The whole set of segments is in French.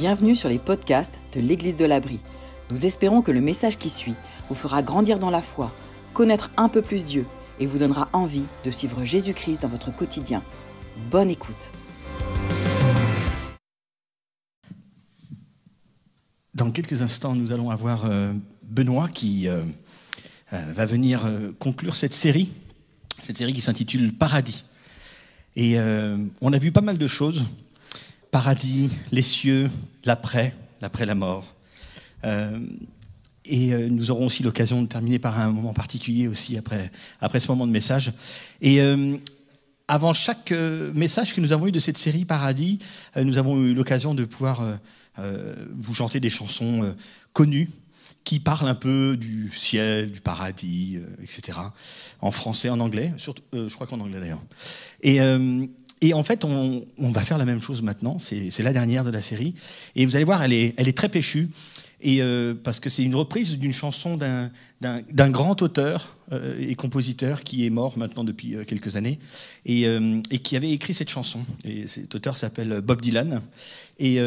Bienvenue sur les podcasts de l'Église de l'Abri. Nous espérons que le message qui suit vous fera grandir dans la foi, connaître un peu plus Dieu et vous donnera envie de suivre Jésus-Christ dans votre quotidien. Bonne écoute. Dans quelques instants, nous allons avoir euh, Benoît qui euh, euh, va venir conclure cette série, cette série qui s'intitule Paradis. Et on a vu pas mal de choses paradis, les cieux, l'après, l'après la mort. Euh, et euh, nous aurons aussi l'occasion de terminer par un moment particulier aussi après, après ce moment de message. Et euh, avant chaque message que nous avons eu de cette série Paradis, nous avons eu l'occasion de pouvoir vous chanter des chansons connues qui parlent un peu du ciel, du paradis, etc. En français, en anglais, surtout, je crois qu'en anglais d'ailleurs. Et et en fait, on, va faire la même chose maintenant. C'est la dernière de la série. Et vous allez voir, elle est, elle est très péchue. Et euh, parce que c'est une reprise d'une chanson d'un grand auteur euh, et compositeur qui est mort maintenant depuis euh, quelques années et, et, qui avait écrit cette chanson. Et cet auteur s'appelle Bob Dylan. Et, et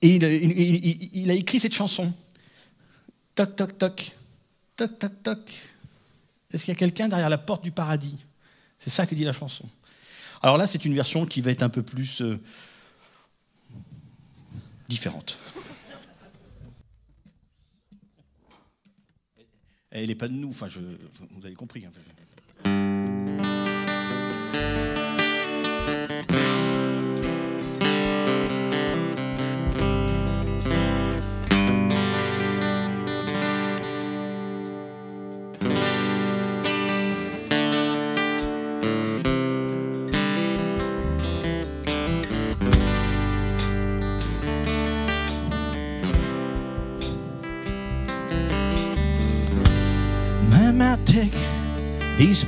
il, il, a écrit cette chanson. Toc, toc, toc. Toc, toc, toc. Est-ce qu'il y a quelqu'un derrière la porte du paradis? C'est ça que dit la chanson. Alors là, c'est une version qui va être un peu plus euh, différente. Elle n'est pas de nous, enfin, je, vous avez compris. Hein,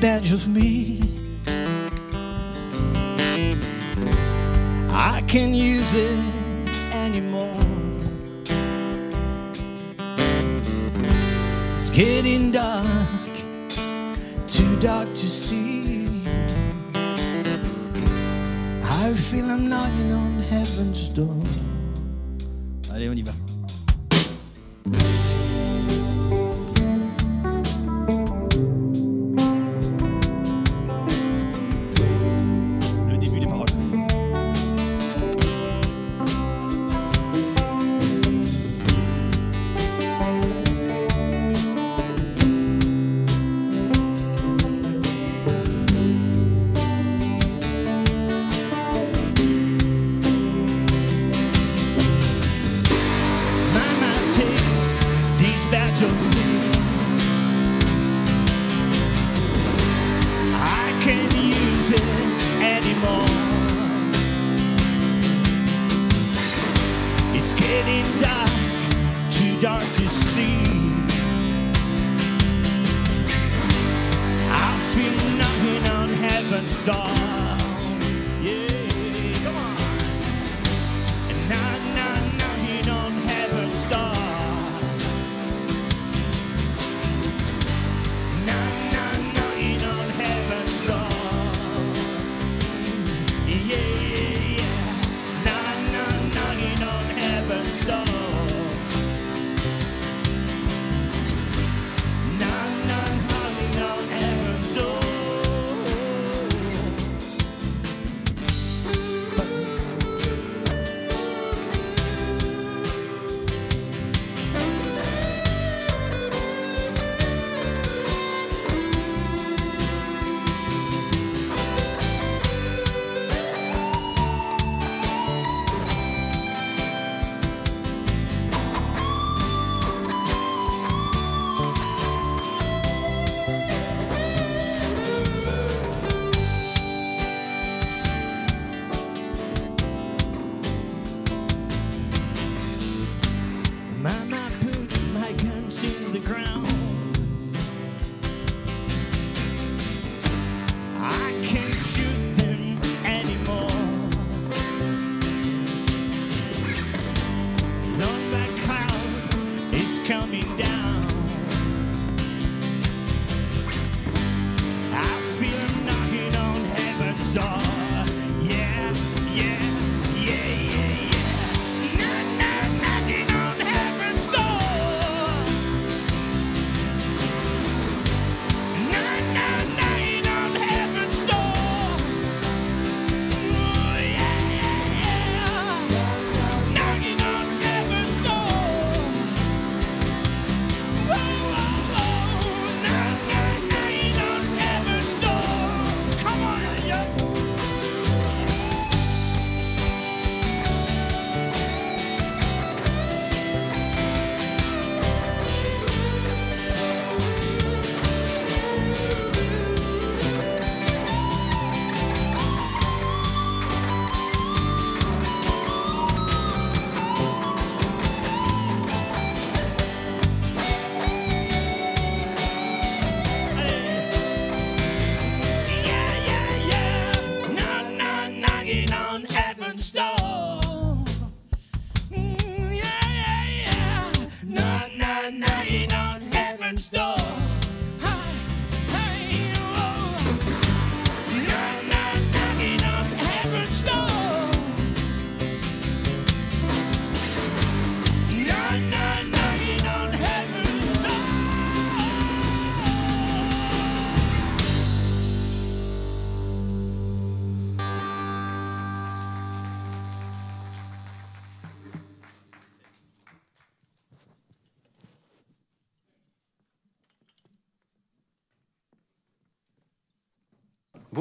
badge of me. I can't use it anymore. It's getting dark, too dark to see.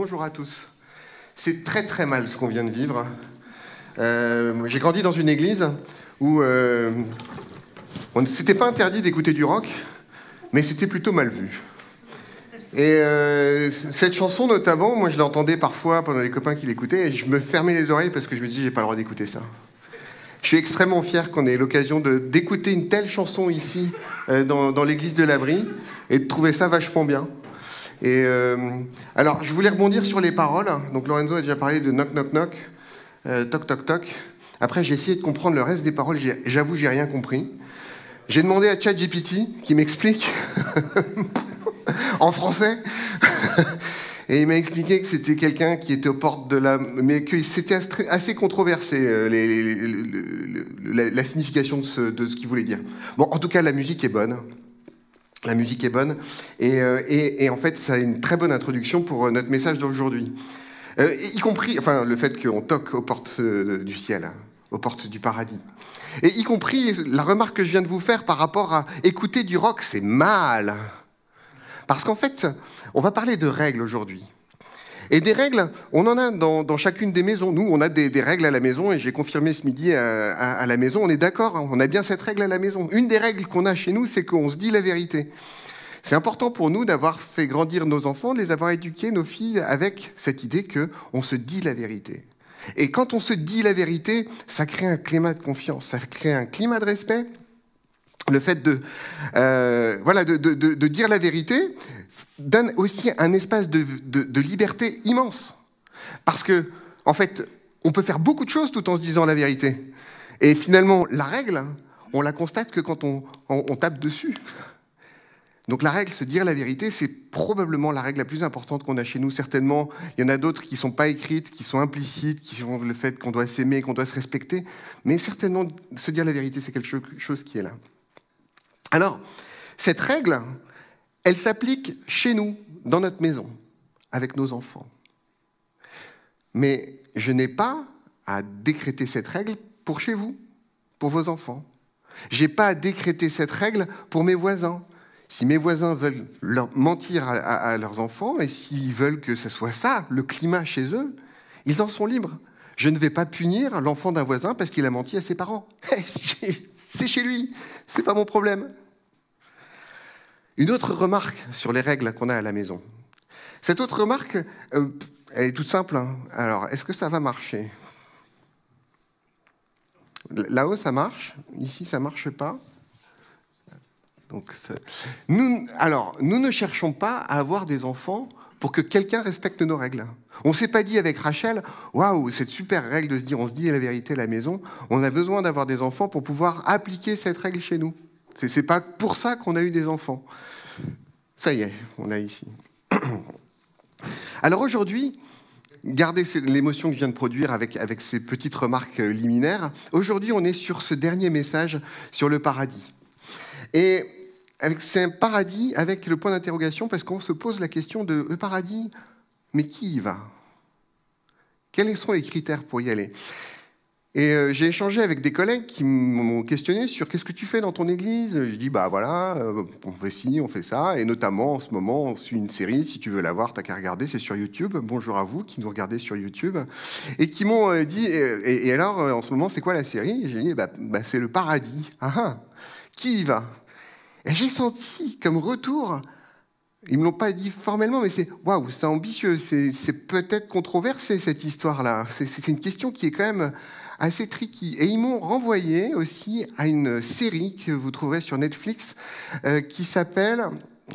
Bonjour à tous. C'est très très mal ce qu'on vient de vivre. Euh, j'ai grandi dans une église où euh, c'était pas interdit d'écouter du rock, mais c'était plutôt mal vu. Et euh, cette chanson notamment, moi je l'entendais parfois pendant les copains qui l'écoutaient, et je me fermais les oreilles parce que je me dis j'ai pas le droit d'écouter ça. Je suis extrêmement fier qu'on ait l'occasion d'écouter une telle chanson ici dans, dans l'église de l'Abri et de trouver ça vachement bien. Et euh, alors, je voulais rebondir sur les paroles. Donc, Lorenzo a déjà parlé de knock, knock, knock, euh, toc, toc, toc. Après, j'ai essayé de comprendre le reste des paroles. J'avoue, j'ai rien compris. J'ai demandé à ChatGPT qui m'explique en français. Et il m'a expliqué que c'était quelqu'un qui était aux portes de la... Mais que c'était assez controversé, euh, la, signification de ce, de ce qu'il voulait dire. Bon, en tout cas, la musique est bonne. La musique est bonne. Euh, et, en fait, ça a une très bonne introduction pour euh, notre message d'aujourd'hui. Euh, y compris enfin, le fait qu'on toque aux portes du ciel, aux portes du paradis. Et y compris la remarque que je viens de vous faire par rapport à écouter du rock, c'est mal. Parce qu'en fait, on va parler de règles aujourd'hui. Et des règles, on en a dans, chacune des maisons. Nous, on a des, règles à la maison, et j'ai confirmé ce midi à, la maison, on est d'accord, hein, on a bien cette règle à la maison. Une des règles qu'on a chez nous, c'est qu'on se dit la vérité. C'est important pour nous d'avoir fait grandir nos enfants, de les avoir éduqués, nos filles, avec cette idée qu'on se dit la vérité. Et quand on se dit la vérité, ça crée un climat de confiance, ça crée un climat de respect. Le fait de, euh, voilà, de, de dire la vérité, donne aussi un espace de, liberté immense. Parce que, en fait, on peut faire beaucoup de choses tout en se disant la vérité. Et finalement, la règle, on la constate que quand on, tape dessus. Donc la règle, se dire la vérité, c'est probablement la règle la plus importante qu'on a chez nous. Certainement, il y en a d'autres qui ne sont pas écrites, qui sont implicites, qui sont le fait qu'on doit s'aimer, qu'on doit se respecter. Mais certainement, se dire la vérité, c'est quelque chose qui est là. Alors, cette règle, elle s'applique chez nous, dans notre maison, avec nos enfants. Mais je n'ai pas à décréter cette règle pour chez vous, pour vos enfants. Je n'ai pas à décréter cette règle pour mes voisins. Si mes voisins veulent mentir à, leurs enfants et s'ils veulent que ce soit ça, le climat chez eux, ils en sont libres. Je ne vais pas punir l'enfant d'un voisin parce qu'il a menti à ses parents. C'est chez lui, c'est pas mon problème. Une autre remarque sur les règles qu'on a à la maison. Cette autre remarque, euh, elle est toute simple. Hein. Alors, est-ce que ça va marcher? Là-haut, ça marche. Ici, ça ne marche pas. Donc, nous, alors, nous ne cherchons pas à avoir des enfants pour que quelqu'un respecte nos règles. On ne s'est pas dit avec Rachel, waouh, cette super règle de se dire on se dit la vérité à la maison, on a besoin d'avoir des enfants pour pouvoir appliquer cette règle chez nous. Ce n'est pas pour ça qu'on a eu des enfants. Ça y est, on a ici. Alors aujourd'hui, gardez l'émotion que je viens de produire avec, avec ces petites remarques euh, liminaires. Aujourd'hui, on est sur ce dernier message sur le paradis. Et c'est un paradis avec le point d'interrogation parce qu'on se pose la question de le paradis, mais qui y va? Quels sont les critères pour y aller? Et euh, j'ai échangé avec des collègues qui m'ont questionné sur qu'est-ce que tu fais dans ton église. Je dis bah voilà, euh, on fait ci, on fait ça, et notamment en ce moment on suit une série. Si tu veux la voir, t'as qu'à regarder, c'est sur YouTube. Bonjour à vous qui nous regardez sur YouTube et qui m'ont euh, dit et, alors en ce moment c'est quoi la série? J'ai dit bah, bah, c'est le paradis. Ah, ah, qui y va? Et j'ai senti comme retour. Ils me l'ont pas dit formellement, mais c'est waouh, c'est ambitieux, c'est peut-être controversé cette histoire-là. C'est une question qui est quand même assez tricky. Et ils m'ont renvoyé aussi à une série que vous trouverez sur Netflix euh, qui s'appelle,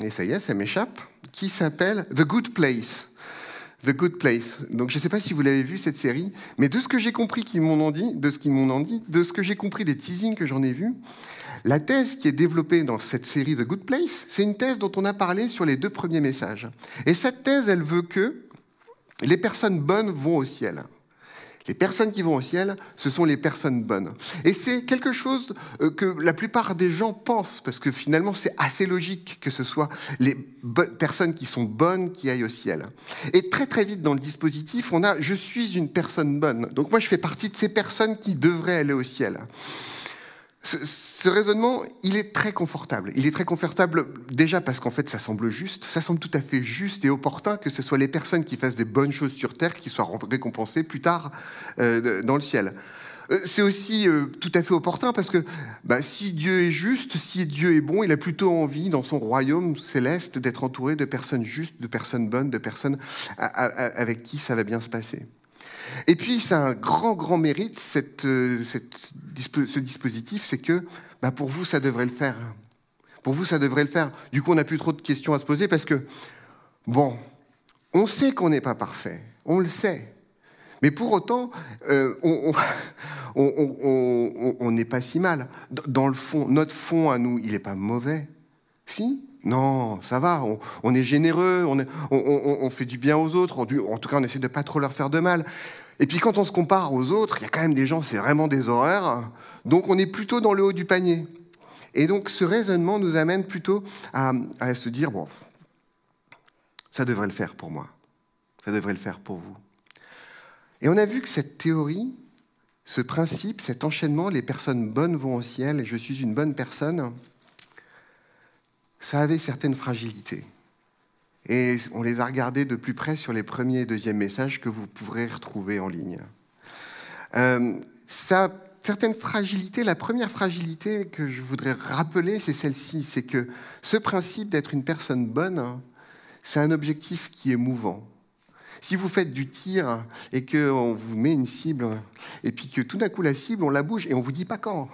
et ça y est, ça m'échappe, qui s'appelle The Good Place. The Good Place. Donc je ne sais pas si vous l'avez vu cette série, mais de ce que j'ai compris qu'ils m'ont dit, de ce qu'ils m'ont dit, de ce que j'ai compris des teasings que j'en ai vus, La thèse qui est développée dans cette série The Good Place, c'est une thèse dont on a parlé sur les deux premiers messages. Et cette thèse, elle veut que les personnes bonnes vont au ciel. Les personnes qui vont au ciel, ce sont les personnes bonnes. Et c'est quelque chose euh, que la plupart des gens pensent, parce que finalement c'est assez logique que ce soit les personnes qui sont bonnes qui aillent au ciel. Et très très vite dans le dispositif, on a ⁇ je suis une personne bonne ⁇ Donc moi je fais partie de ces personnes qui devraient aller au ciel. Ce, raisonnement, il est très confortable. Il est très confortable déjà parce qu'en fait, ça semble juste. Ça semble tout à fait juste et opportun que ce soit les personnes qui fassent des bonnes choses sur Terre qui soient récompensées plus tard euh, dans le ciel. Euh, c'est aussi euh, tout à fait opportun parce que bah, si Dieu est juste, si Dieu est bon, il a plutôt envie dans son royaume céleste d'être entouré de personnes justes, de personnes bonnes, de personnes avec qui ça va bien se passer. Et puis, c'est un grand, grand mérite, euh, ce dispositif, c'est que bah, pour vous, ça devrait le faire. Pour vous, ça devrait le faire. Du coup, on n'a plus trop de questions à se poser parce que, bon, on sait qu'on n'est pas parfait, on le sait. Mais pour autant, euh, on n'est pas si mal. Dans le fond, notre fond à nous, il n'est pas mauvais. Si? Non, ça va, on, est généreux, on, fait du bien aux autres, en tout cas on essaie de pas trop leur faire de mal. Et puis quand on se compare aux autres, il y a quand même des gens, c'est vraiment des horreurs, donc on est plutôt dans le haut du panier. Et donc ce raisonnement nous amène plutôt à, à se dire, bon, ça devrait le faire pour moi, ça devrait le faire pour vous. Et on a vu que cette théorie, ce principe, cet enchaînement, les personnes bonnes vont au ciel et je suis une bonne personne, ça avait certaines fragilités. Et on les a regardées de plus près sur les premiers et deuxièmes messages que vous pourrez retrouver en ligne. Euh, certaines fragilités. La première fragilité que je voudrais rappeler, c'est celle-ci, c'est que ce principe d'être une personne bonne, c'est un objectif qui est mouvant. Si vous faites du tir et qu'on vous met une cible, et puis que tout d'un coup la cible, on la bouge et on ne vous dit pas quand,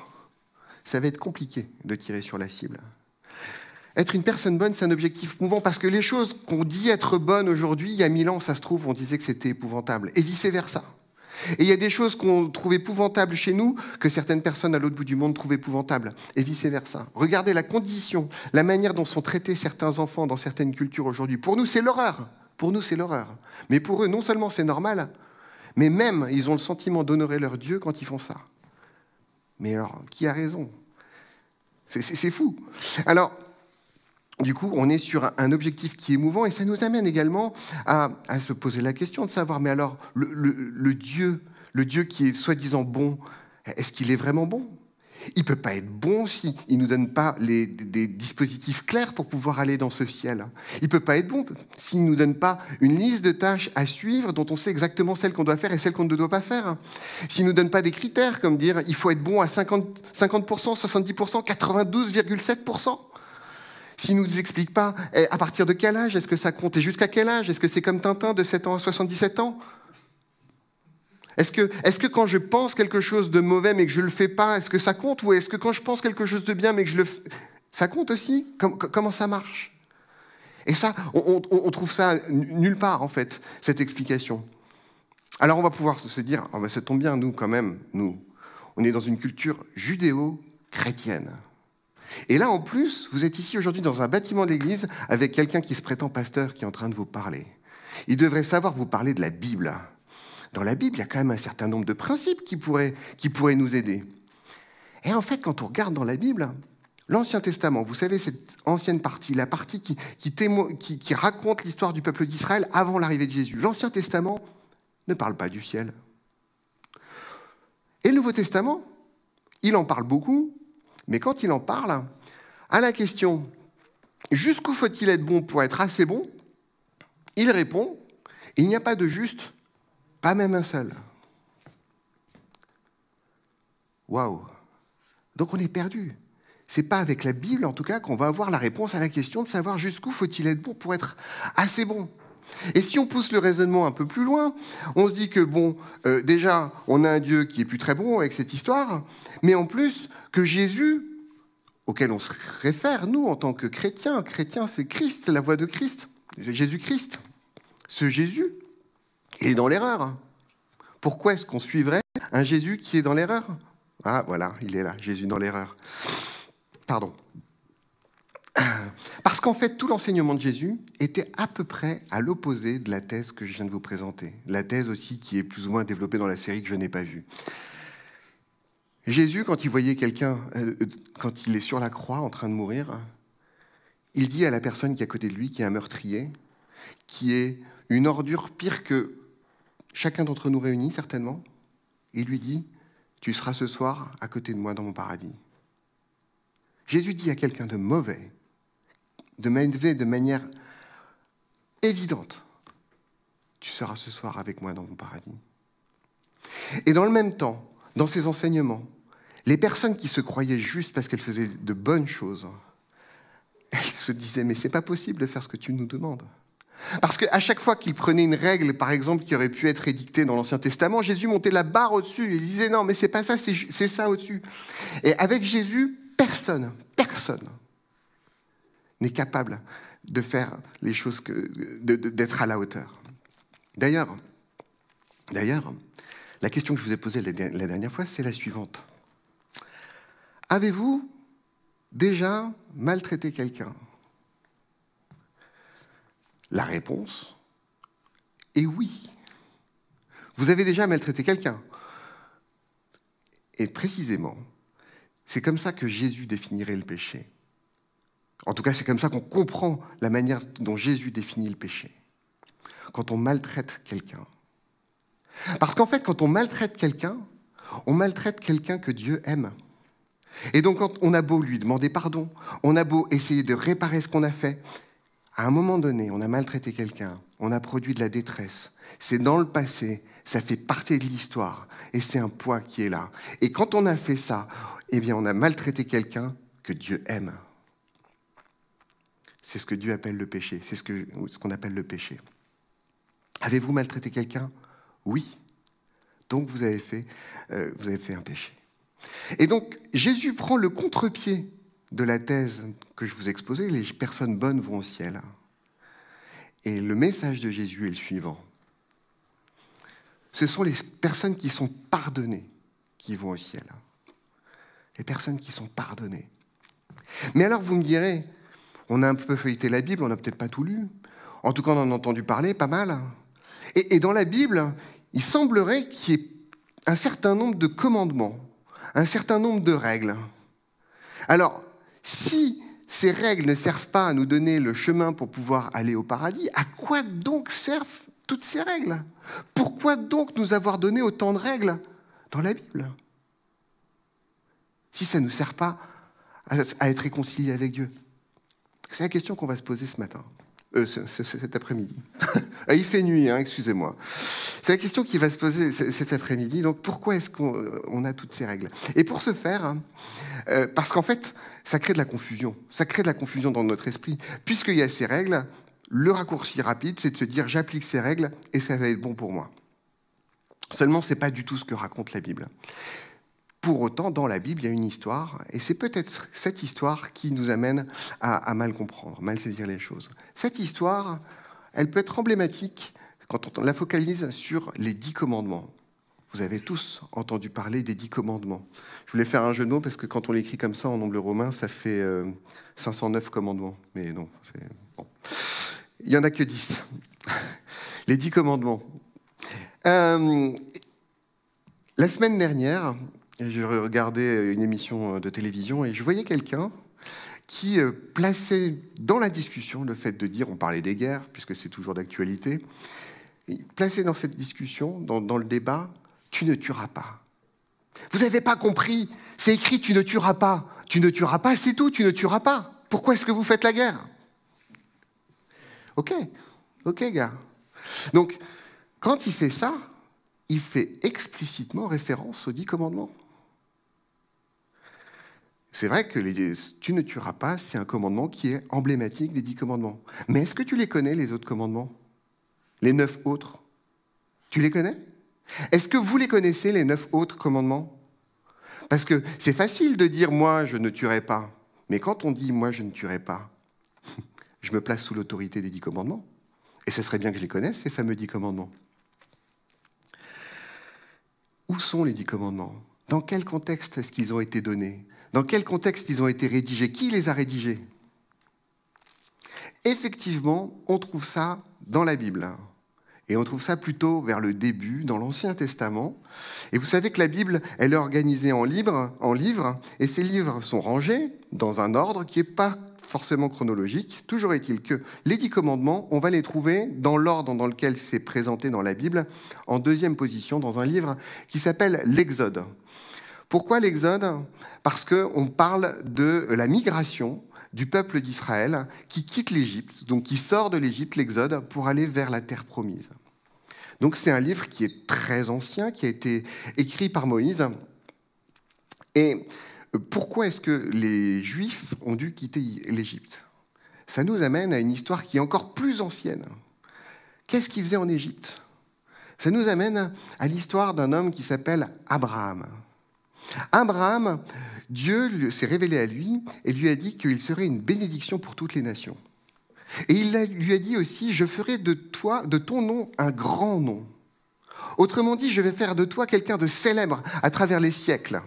ça va être compliqué de tirer sur la cible. Être une personne bonne, c'est un objectif mouvant parce que les choses qu'on dit être bonnes aujourd'hui, il y a mille ans, ça se trouve, on disait que c'était épouvantable, et vice-versa. Et il y a des choses qu'on trouve épouvantables chez nous que certaines personnes à l'autre bout du monde trouvent épouvantables, et vice-versa. Regardez la condition, la manière dont sont traités certains enfants dans certaines cultures aujourd'hui. Pour nous, c'est l'horreur. Pour nous, c'est l'horreur. Mais pour eux, non seulement c'est normal, mais même ils ont le sentiment d'honorer leur Dieu quand ils font ça. Mais alors, qui a raison? C'est fou. Alors, du coup, on est sur un objectif qui est mouvant et ça nous amène également à, se poser la question de savoir, mais alors, le, Dieu, le Dieu qui est soi-disant bon, est-ce qu'il est vraiment bon? Il ne peut pas être bon s'il ne nous donne pas des dispositifs clairs pour pouvoir aller dans ce ciel. Il ne peut pas être bon s'il ne nous donne pas une liste de tâches à suivre dont on sait exactement celles qu'on doit faire et celles qu'on ne doit pas faire. S'il ne nous donne pas des critères comme dire il faut être bon à 50%, 50% 70%, 92,7% s'il ne nous explique pas eh, à partir de quel âge est-ce que ça compte et jusqu'à quel âge? Est-ce que c'est comme Tintin de 7 ans à 77 ans? Est-ce que, est que, quand je pense quelque chose de mauvais mais que je ne le fais pas, est-ce que ça compte? Ou est-ce que quand je pense quelque chose de bien mais que je le fais, ça compte aussi? Comment ça marche? Et ça, on, trouve ça nulle part en fait, cette explication. Alors on va pouvoir se dire, oh ben ça tombe bien, nous quand même, nous, on est dans une culture judéo-chrétienne. Et là, en plus, vous êtes ici aujourd'hui dans un bâtiment d'église avec quelqu'un qui se prétend pasteur qui est en train de vous parler. Il devrait savoir vous parler de la Bible. Dans la Bible, il y a quand même un certain nombre de principes qui pourraient, nous aider. Et en fait, quand on regarde dans la Bible, l'Ancien Testament, vous savez, cette ancienne partie, la partie qui raconte l'histoire du peuple d'Israël avant l'arrivée de Jésus, l'Ancien Testament ne parle pas du ciel. Et le Nouveau Testament, il en parle beaucoup, mais quand il en parle, à la question jusqu'où faut-il être bon pour être assez bon Il répond il n'y a pas de juste, pas même un seul. Waouh Donc on est perdu. C'est pas avec la Bible, en tout cas, qu'on va avoir la réponse à la question de savoir jusqu'où faut-il être bon pour être assez bon. Et si on pousse le raisonnement un peu plus loin, on se dit que, bon, euh, déjà, on a un Dieu qui est plus très bon avec cette histoire, mais en plus, que Jésus, auquel on se réfère, nous, en tant que chrétiens, chrétien, c'est Christ, la voix de Christ, Jésus-Christ. Ce Jésus, il est dans l'erreur. Pourquoi est-ce qu'on suivrait un Jésus qui est dans l'erreur? Ah, voilà, il est là, Jésus dans l'erreur. Pardon. Parce qu'en fait, tout l'enseignement de Jésus était à peu près à l'opposé de la thèse que je viens de vous présenter. La thèse aussi qui est plus ou moins développée dans la série que je n'ai pas vue. Jésus, quand il voyait quelqu'un, euh, quand il est sur la croix en train de mourir, il dit à la personne qui est à côté de lui, qui est un meurtrier, qui est une ordure pire que chacun d'entre nous réunis, certainement, il lui dit, tu seras ce soir à côté de moi dans mon paradis. Jésus dit à quelqu'un de mauvais, de m'élever de manière évidente, tu seras ce soir avec moi dans mon paradis. Et dans le même temps, dans ses enseignements, les personnes qui se croyaient justes parce qu'elles faisaient de bonnes choses, elles se disaient mais c'est pas possible de faire ce que tu nous demandes. Parce qu'à chaque fois qu'il prenait une règle, par exemple, qui aurait pu être édictée dans l'Ancien Testament, Jésus montait la barre au-dessus. Il disait non, mais c'est pas ça, c'est ça au-dessus. Et avec Jésus, personne, personne n'est capable de faire les choses, d'être à la hauteur. D'ailleurs, d'ailleurs, la question que je vous ai posée la dernière fois, c'est la suivante. Avez-vous déjà maltraité quelqu'un? La réponse est oui. Vous avez déjà maltraité quelqu'un. Et précisément, c'est comme ça que Jésus définirait le péché. En tout cas, c'est comme ça qu'on comprend la manière dont Jésus définit le péché. Quand on maltraite quelqu'un. Parce qu'en fait, quand on maltraite quelqu'un, on maltraite quelqu'un que Dieu aime. Et donc, on a beau lui demander pardon, on a beau essayer de réparer ce qu'on a fait, à un moment donné, on a maltraité quelqu'un, on a produit de la détresse. C'est dans le passé, ça fait partie de l'histoire, et c'est un poids qui est là. Et quand on a fait ça, eh bien, on a maltraité quelqu'un que Dieu aime. C'est ce que Dieu appelle le péché. C'est ce qu'on appelle le péché. Avez-vous maltraité quelqu'un? Oui. Donc vous avez, fait, euh, vous avez fait un péché. Et donc Jésus prend le contre-pied de la thèse que je vous exposais, les personnes bonnes vont au ciel. Et le message de Jésus est le suivant. Ce sont les personnes qui sont pardonnées qui vont au ciel. Les personnes qui sont pardonnées. Mais alors vous me direz, on a un peu feuilleté la Bible, on n'a peut-être pas tout lu. En tout cas, on en a entendu parler pas mal. Et, dans la Bible, il semblerait qu'il y ait un certain nombre de commandements, un certain nombre de règles. Alors, si ces règles ne servent pas à nous donner le chemin pour pouvoir aller au paradis, à quoi donc servent toutes ces règles? Pourquoi donc nous avoir donné autant de règles dans la Bible? Si ça ne nous sert pas à être réconciliés avec Dieu. C'est la question qu'on va se poser ce matin, euh, cet après-midi. Ah, il fait nuit, hein, excusez-moi. C'est la question qui va se poser cet après-midi. Donc pourquoi est-ce qu'on a toutes ces règles? Et pour ce faire, hein, euh, parce qu'en fait, ça crée de la confusion. Ça crée de la confusion dans notre esprit. Puisqu'il y a ces règles, le raccourci rapide, c'est de se dire j'applique ces règles et ça va être bon pour moi. Seulement, ce n'est pas du tout ce que raconte la Bible. Pour autant, dans la Bible, il y a une histoire, et c'est peut-être cette histoire qui nous amène à, mal comprendre, mal saisir les choses. Cette histoire, elle peut être emblématique quand on la focalise sur les dix commandements. Vous avez tous entendu parler des dix commandements. Je voulais faire un jeu de mots parce que quand on l'écrit comme ça en nombre romain, ça fait 509 euh, commandements. Mais non, il n'y en a que dix. Les dix commandements. Euh, la semaine dernière, je regardais une émission de télévision et je voyais quelqu'un qui euh, plaçait dans la discussion le fait de dire, on parlait des guerres, puisque c'est toujours d'actualité, plaçait dans cette discussion, dans, le débat, tu ne tueras pas. Vous n'avez pas compris, c'est écrit tu ne tueras pas. Tu ne tueras pas, c'est tout, tu ne tueras pas. Pourquoi est-ce que vous faites la guerre? Ok, ok gars. Donc, quand il fait ça, il fait explicitement référence aux dix commandements. C'est vrai que tu ne tueras pas, c'est un commandement qui est emblématique des dix commandements. Mais est-ce que tu les connais, les autres commandements? Les neuf autres? Tu les connais? Est-ce que vous les connaissez, les neuf autres commandements? Parce que c'est facile de dire moi, je ne tuerai pas. Mais quand on dit moi, je ne tuerai pas, je me place sous l'autorité des dix commandements. Et ce serait bien que je les connaisse, ces fameux dix commandements. Où sont les dix commandements? Dans quel contexte est-ce qu'ils ont été donnés? Dans quel contexte ils ont été rédigés? Qui les a rédigés? Effectivement, on trouve ça dans la Bible. Et on trouve ça plutôt vers le début, dans l'Ancien Testament. Et vous savez que la Bible, elle est organisée en livres, en livres, et ces livres sont rangés dans un ordre qui n'est pas forcément chronologique. Toujours est-il que les dix commandements, on va les trouver dans l'ordre dans lequel c'est présenté dans la Bible, en deuxième position, dans un livre qui s'appelle l'Exode. Pourquoi l'Exode? Parce qu'on parle de la migration du peuple d'Israël qui quitte l'Égypte, donc qui sort de l'Égypte, l'Exode, pour aller vers la terre promise. Donc c'est un livre qui est très ancien, qui a été écrit par Moïse. Et pourquoi est-ce que les Juifs ont dû quitter l'Égypte? Ça nous amène à une histoire qui est encore plus ancienne. Qu'est-ce qu'ils faisaient en Égypte? Ça nous amène à l'histoire d'un homme qui s'appelle Abraham. Abraham, Dieu s'est révélé à lui et lui a dit qu'il serait une bénédiction pour toutes les nations. Et il lui a dit aussi, je ferai de toi, de ton nom, un grand nom. Autrement dit, je vais faire de toi quelqu'un de célèbre à travers les siècles.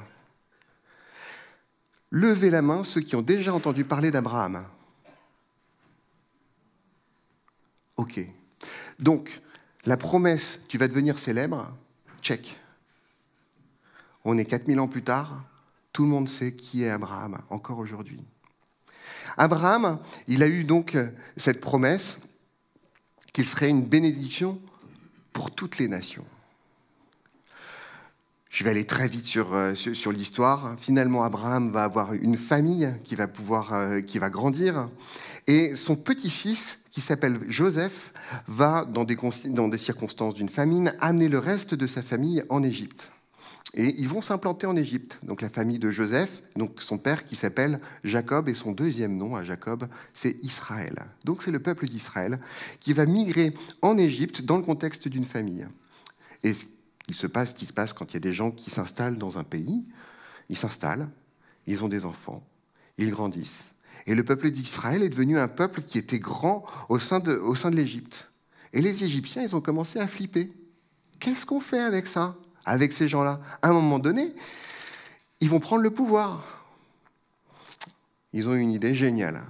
Levez la main ceux qui ont déjà entendu parler d'Abraham. Ok. Donc, la promesse, tu vas devenir célèbre, check. On est 4000 ans plus tard, tout le monde sait qui est Abraham, encore aujourd'hui. Abraham, il a eu donc euh, cette promesse qu'il serait une bénédiction pour toutes les nations. Je vais aller très vite sur, euh, l'histoire. Finalement, Abraham va avoir une famille qui va pouvoir, euh, qui va grandir, et son petit-fils, qui s'appelle Joseph, va, dans des, dans des circonstances d'une famine, amener le reste de sa famille en Égypte. Et ils vont s'implanter en Égypte. Donc la famille de Joseph, donc son père qui s'appelle Jacob, et son deuxième nom à Jacob, c'est Israël. Donc c'est le peuple d'Israël qui va migrer en Égypte dans le contexte d'une famille. Et il se passe ce qui se passe quand il y a des gens qui s'installent dans un pays. Ils s'installent, ils ont des enfants, ils grandissent. Et le peuple d'Israël est devenu un peuple qui était grand au sein de, au sein de l'Égypte. Et les Égyptiens, ils ont commencé à flipper. Qu'est-ce qu'on fait avec ça? Avec ces gens-là. À un moment donné, ils vont prendre le pouvoir. Ils ont une idée géniale.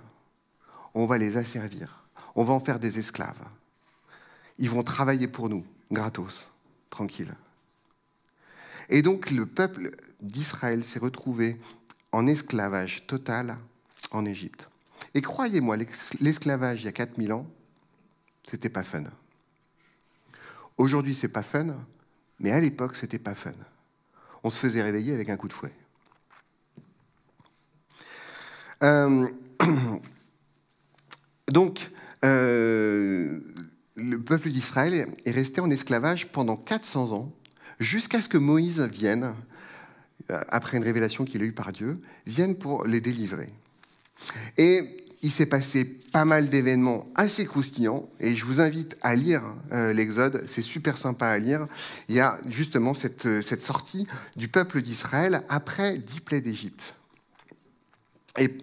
On va les asservir. On va en faire des esclaves. Ils vont travailler pour nous, gratos, tranquille. Et donc le peuple d'Israël s'est retrouvé en esclavage total en Égypte. Et croyez-moi, l'esclavage il y a 4000 ans, c'était pas fun. Aujourd'hui, c'est pas fun, mais à l'époque, c'était pas fun. On se faisait réveiller avec un coup de fouet. Euh, donc, euh, le peuple d'Israël est resté en esclavage pendant 400 ans, jusqu'à ce que Moïse vienne, euh, après une révélation qu'il a eue par Dieu, vienne pour les délivrer. Et il s'est passé pas mal d'événements assez croustillants et je vous invite à lire euh, l'Exode, c'est super sympa à lire. Il y a justement cette, euh, cette sortie du peuple d'Israël après dix plaies d'Égypte. Et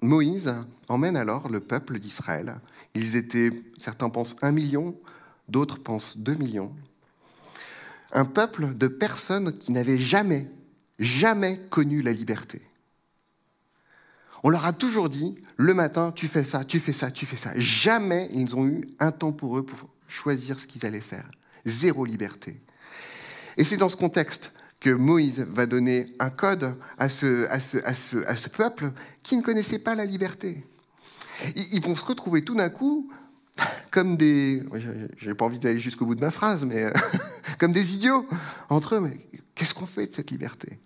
Moïse emmène alors le peuple d'Israël. Ils étaient, certains pensent un million, d'autres pensent deux millions. Un peuple de personnes qui n'avaient jamais, jamais connu la liberté. On leur a toujours dit, le matin, tu fais ça, tu fais ça, tu fais ça. Jamais ils ont eu un temps pour eux pour choisir ce qu'ils allaient faire. Zéro liberté. Et c'est dans ce contexte que Moïse va donner un code à ce, peuple qui ne connaissait pas la liberté. Ils vont se retrouver tout d'un coup comme des... J'ai pas envie d'aller jusqu'au bout de ma phrase, mais comme des idiots entre eux. Mais qu'est-ce qu'on fait de cette liberté?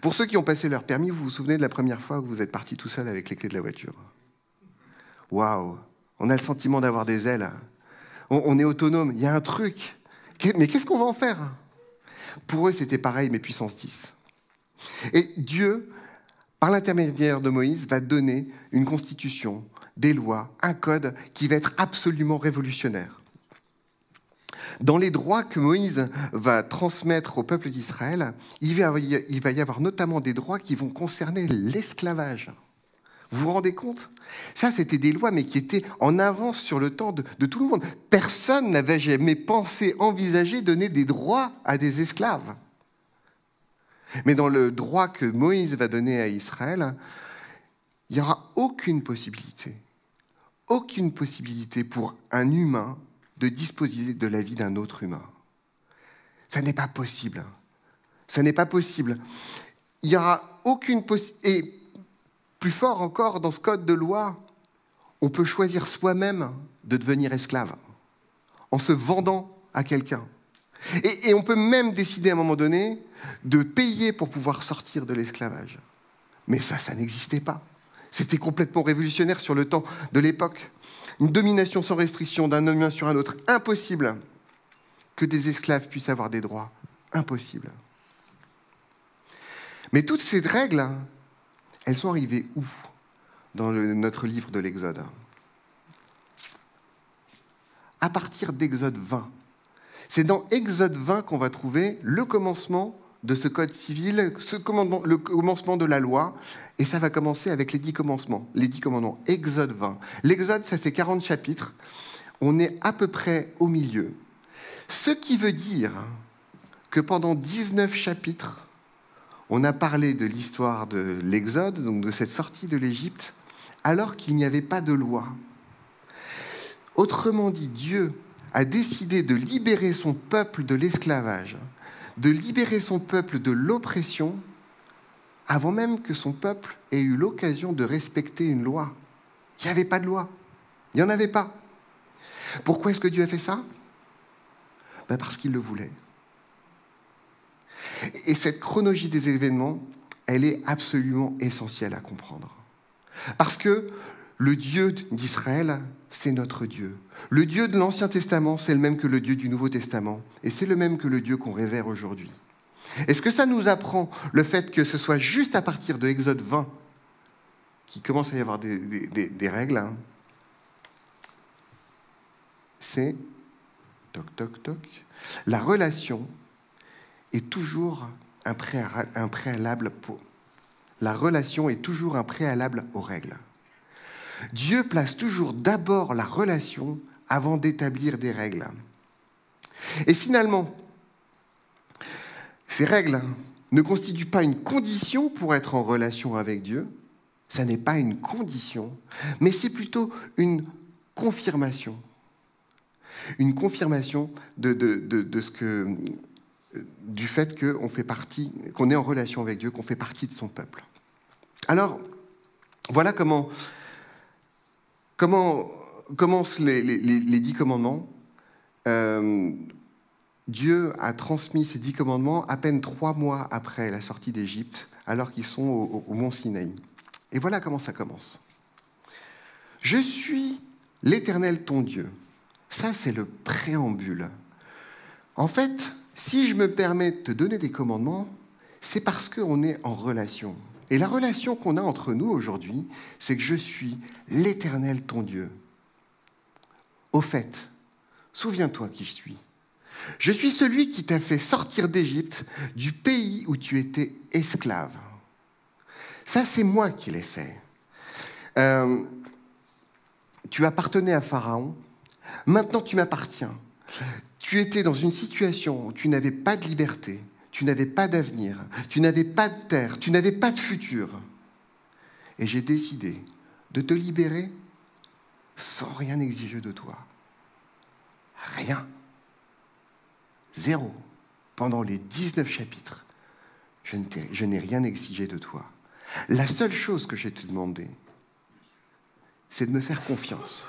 Pour ceux qui ont passé leur permis, vous vous souvenez de la première fois que vous êtes parti tout seul avec les clés de la voiture? Waouh On a le sentiment d'avoir des ailes. On, est autonome. Il y a un truc. Mais qu'est-ce qu'on va en faire? Pour eux, c'était pareil, mais puissance 10. Et Dieu, par l'intermédiaire de Moïse, va donner une constitution, des lois, un code qui va être absolument révolutionnaire. Dans les droits que Moïse va transmettre au peuple d'Israël, il va y avoir notamment des droits qui vont concerner l'esclavage. Vous vous rendez compte? Ça, c'était des lois, mais qui étaient en avance sur le temps de, de tout le monde. Personne n'avait jamais pensé, envisagé donner des droits à des esclaves. Mais dans le droit que Moïse va donner à Israël, il n'y aura aucune possibilité, aucune possibilité pour un humain de disposer de la vie d'un autre humain. Ça n'est pas possible. Ça n'est pas possible. Il n'y aura aucune possibilité. Et plus fort encore, dans ce code de loi, on peut choisir soi-même de devenir esclave en se vendant à quelqu'un. Et, et, on peut même décider à un moment donné de payer pour pouvoir sortir de l'esclavage. Mais ça, ça n'existait pas. C'était complètement révolutionnaire sur le temps de l'époque. Une domination sans restriction d'un homme sur un autre, impossible que des esclaves puissent avoir des droits, impossible. Mais toutes ces règles, elles sont arrivées où? Dans notre livre de l'Exode À partir d'Exode 20. C'est dans Exode 20 qu'on va trouver le commencement de ce code civil, le commencement de la loi, et ça va commencer avec les dix commencements, les dix commandements, Exode 20. L'Exode, ça fait 40 chapitres, on est à peu près au milieu, ce qui veut dire que pendant 19 chapitres, on a parlé de l'histoire de l'Exode, donc de cette sortie de l'Égypte, alors qu'il n'y avait pas de loi. Autrement dit, Dieu a décidé de libérer son peuple de l'esclavage, de libérer son peuple de l'oppression, avant même que son peuple ait eu l'occasion de respecter une loi. Il n'y avait pas de loi. Il n'y en avait pas. Pourquoi est-ce que Dieu a fait ça? Ben Parce qu'il le voulait. Et cette chronologie des événements, elle est absolument essentielle à comprendre. Parce que le Dieu d'Israël, c'est notre Dieu. Le Dieu de l'Ancien Testament, c'est le même que le Dieu du Nouveau Testament. Et c'est le même que le Dieu qu'on révère aujourd'hui. Est-ce que ça nous apprend le fait que ce soit juste à partir de Exode 20 qu'il commence à y avoir des, règles hein? C'est, toc, toc, toc, la relation est toujours un préalable. La relation est toujours un préalable aux règles. Dieu place toujours d'abord la relation avant d'établir des règles. Et finalement, ces règles ne constituent pas une condition pour être en relation avec Dieu, ça n'est pas une condition, mais c'est plutôt une confirmation. Une confirmation de, ce que du fait qu'on fait partie, qu'on est en relation avec Dieu, qu'on fait partie de son peuple. Alors, voilà comment, comment commencent les, dix commandements. Euh, Dieu a transmis ces dix commandements à peine trois mois après la sortie d'Égypte, alors qu'ils sont au, au mont Sinaï. Et voilà comment ça commence. Je suis l'Éternel ton Dieu. Ça, c'est le préambule. En fait, si je me permets de te donner des commandements, c'est parce qu'on est en relation. Et la relation qu'on a entre nous aujourd'hui, c'est que je suis l'Éternel ton Dieu. Au fait, souviens-toi qui je suis. Je suis celui qui t'a fait sortir d'Égypte, du pays où tu étais esclave. Ça, c'est moi qui l'ai fait. Euh, tu appartenais à Pharaon, maintenant tu m'appartiens tu étais dans une situation où tu n'avais pas de liberté, tu n'avais pas d'avenir, tu n'avais pas de terre, tu n'avais pas de futur. Et j'ai décidé de te libérer sans rien exiger de toi. Rien. Zéro. Pendant les 19 chapitres, je n'ai rien exigé de toi. La seule chose que j'ai te demandé, c'est de me faire confiance.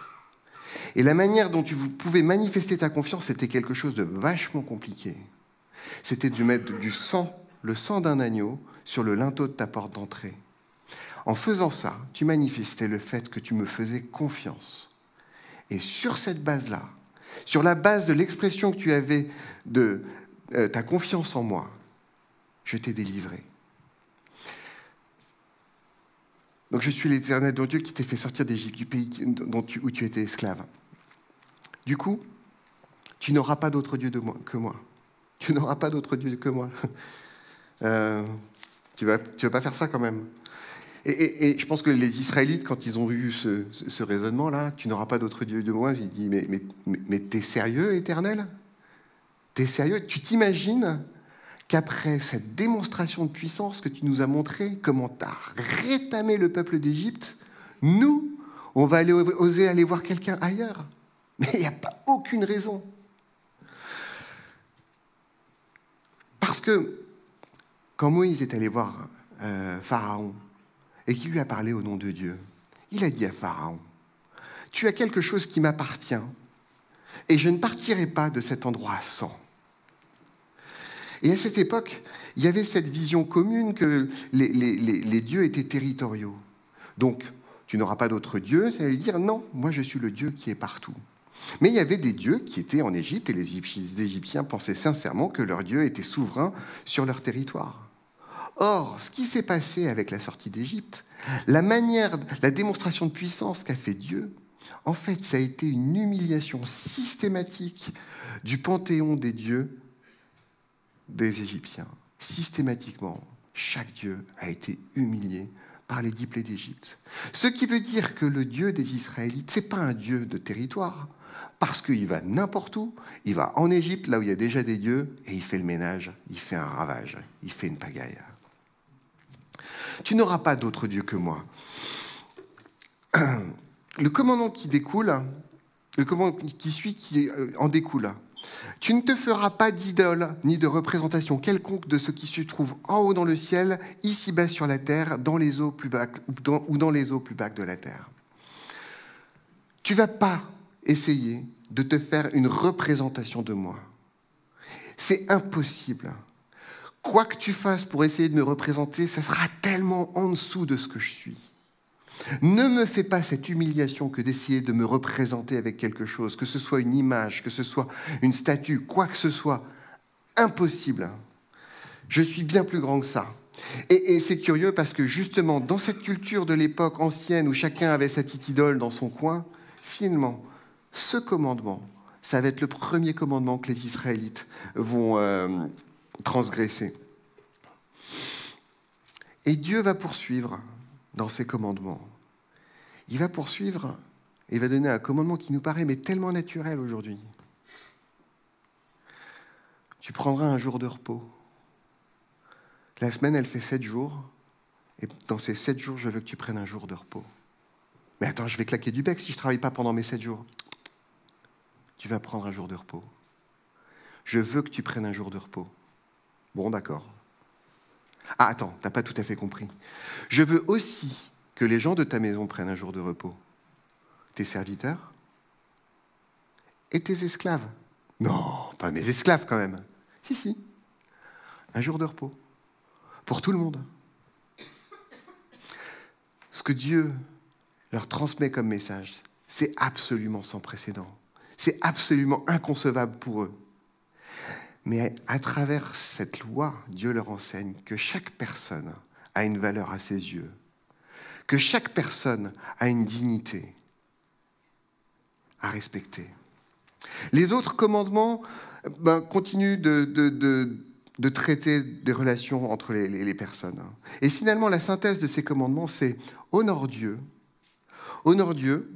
Et la manière dont tu pouvais manifester ta confiance, c'était quelque chose de vachement compliqué. C'était de mettre du sang, le sang d'un agneau, sur le linteau de ta porte d'entrée. En faisant ça, tu manifestais le fait que tu me faisais confiance. Et sur cette base-là, sur la base de l'expression que tu avais de euh, ta confiance en moi, je t'ai délivré. Donc je suis l'éternel Dieu qui t'ai fait sortir d'Égypte, du pays où tu étais esclave. Du coup, tu n'auras pas d'autre Dieu que moi. Tu n'auras pas d'autre Dieu que moi. Euh, tu ne vas, tu vas pas faire ça quand même. Et, je pense que les Israélites, quand ils ont eu ce, raisonnement-là, tu n'auras pas d'autre Dieu de moi, ils disent, mais, mais, t'es sérieux, éternel? T'es sérieux? Tu t'imagines qu'après cette démonstration de puissance que tu nous as montré, comment tu as rétamé le peuple d'Égypte, nous, on va aller, oser aller voir quelqu'un ailleurs? Mais il n'y a pas aucune raison. Parce que quand Moïse est allé voir euh, Pharaon et qu'il lui a parlé au nom de Dieu, il a dit à Pharaon, tu as quelque chose qui m'appartient et je ne partirai pas de cet endroit sans. Et à cette époque, il y avait cette vision commune que les, les dieux étaient territoriaux. Donc, tu n'auras pas d'autre Dieu, ça veut dire non, moi je suis le Dieu qui est partout. Mais il y avait des dieux qui étaient en Égypte et les Égyptiens pensaient sincèrement que leur Dieu était souverain sur leur territoire. Or, ce qui s'est passé avec la sortie d'Égypte, la manière, la démonstration de puissance qu'a fait Dieu, en fait, ça a été une humiliation systématique du panthéon des dieux des Égyptiens. Systématiquement, chaque dieu a été humilié par les dix plaies d'Égypte. Ce qui veut dire que le Dieu des Israélites, ce n'est pas un Dieu de territoire, parce qu'il va n'importe où, il va en Égypte, là où il y a déjà des dieux, et il fait le ménage, il fait un ravage, il fait une pagaille. Tu n'auras pas d'autre Dieu que moi. Le commandement qui découle, le commandement qui suit, qui en découle, tu ne te feras pas d'idole ni de représentation quelconque de ce qui se trouve en haut dans le ciel, ici-bas sur la terre, dans les eaux plus bas, ou dans les eaux plus bas de la terre. Tu vas pas essayer de te faire une représentation de moi. C'est impossible. Quoi que tu fasses pour essayer de me représenter, ça sera tellement en dessous de ce que je suis. Ne me fais pas cette humiliation que d'essayer de me représenter avec quelque chose, que ce soit une image, que ce soit une statue, quoi que ce soit. Impossible. Je suis bien plus grand que ça. Et, c'est curieux parce que justement, dans cette culture de l'époque ancienne où chacun avait sa petite idole dans son coin, finalement, ce commandement, ça va être le premier commandement que les Israélites vont euh, transgresser. Et Dieu va poursuivre dans ses commandements. Il va poursuivre et va donner un commandement qui nous paraît mais tellement naturel aujourd'hui. Tu prendras un jour de repos. La semaine, elle fait sept jours. Et dans ces sept jours, je veux que tu prennes un jour de repos. Mais attends, je vais claquer du bec si je ne travaille pas pendant mes sept jours. Tu vas prendre un jour de repos. Je veux que tu prennes un jour de repos. Bon, d'accord. Ah, attends, t'as pas tout à fait compris. Je veux aussi que les gens de ta maison prennent un jour de repos. Tes serviteurs et tes esclaves. Non, pas mes esclaves quand même. Si, si. Un jour de repos. Pour tout le monde. Ce que Dieu leur transmet comme message, c'est absolument sans précédent. C'est absolument inconcevable pour eux. Mais à travers cette loi, Dieu leur enseigne que chaque personne a une valeur à ses yeux, que chaque personne a une dignité à respecter. Les autres commandements ben, continuent de, traiter des relations entre les, les, personnes. Et finalement, la synthèse de ces commandements, c'est honore Dieu. Honore Dieu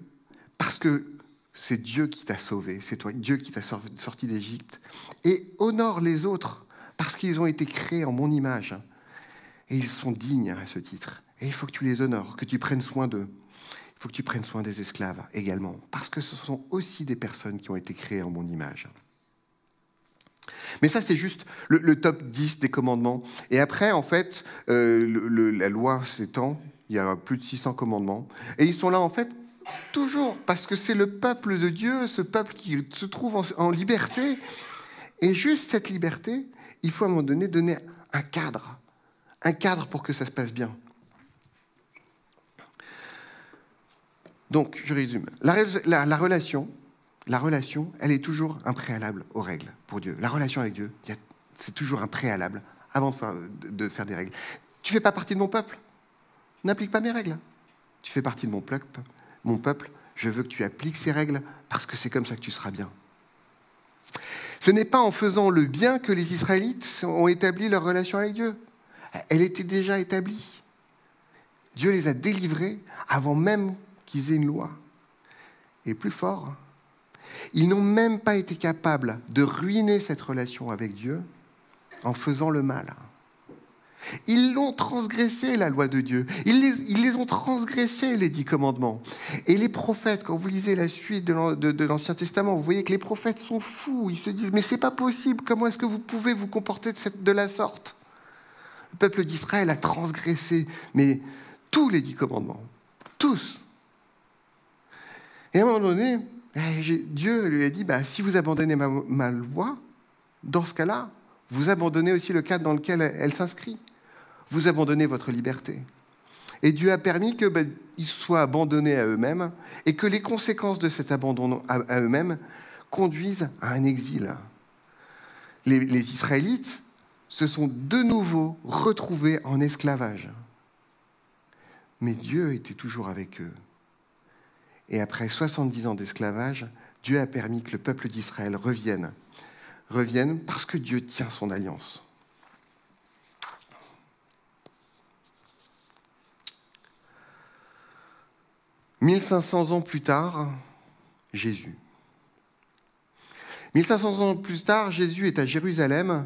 parce que c'est Dieu qui t'a sauvé, c'est toi, Dieu qui t'a sorti d'Égypte. Et honore les autres parce qu'ils ont été créés en mon image. Et ils sont dignes à ce titre. Et il faut que tu les honores, que tu prennes soin d'eux. Il faut que tu prennes soin des esclaves également, parce que ce sont aussi des personnes qui ont été créées en mon image. Mais ça, c'est juste le, top 10 des commandements. Et après, en fait, euh, la loi s'étend, il y a plus de 600 commandements. Et ils sont là, en fait, Toujours, parce que c'est le peuple de Dieu, ce peuple qui se trouve en, liberté. Et juste cette liberté, il faut à un moment donné donner un cadre, un cadre pour que ça se passe bien. Donc, je résume. La, la, relation, la relation, elle est toujours un préalable aux règles pour Dieu. La relation avec Dieu, c'est toujours un préalable avant de faire, de faire des règles. Tu fais pas partie de mon peuple, n'applique pas mes règles? Tu fais partie de mon peuple, mon peuple, je veux que tu appliques ces règles parce que c'est comme ça que tu seras bien. Ce n'est pas en faisant le bien que les Israélites ont établi leur relation avec Dieu. Elle était déjà établie. Dieu les a délivrés avant même qu'ils aient une loi. Et plus fort, ils n'ont même pas été capables de ruiner cette relation avec Dieu en faisant le mal. Ils l'ont transgressé, la loi de Dieu. Ils les, ont transgressés, les dix commandements. Et les prophètes, quand vous lisez la suite de l'Ancien Testament, vous voyez que les prophètes sont fous. Ils se disent, mais c'est pas possible, comment est-ce que vous pouvez vous comporter de, la sorte? Le peuple d'Israël a transgressé, mais tous les dix commandements. Tous. Et à un moment donné, eh, Dieu lui a dit, bah, si vous abandonnez ma loi, dans ce cas-là, vous abandonnez aussi le cadre dans lequel elle s'inscrit vous abandonnez votre liberté. Et Dieu a permis qu'ils ben, soient abandonnés à eux-mêmes et que les conséquences de cet abandon à, eux-mêmes conduisent à un exil. Les, les Israélites se sont de nouveau retrouvés en esclavage. Mais Dieu était toujours avec eux. Et après 70 ans d'esclavage, Dieu a permis que le peuple d'Israël revienne. Revienne parce que Dieu tient son alliance. 1500 ans plus tard, Jésus. 1500 ans plus tard, Jésus est à Jérusalem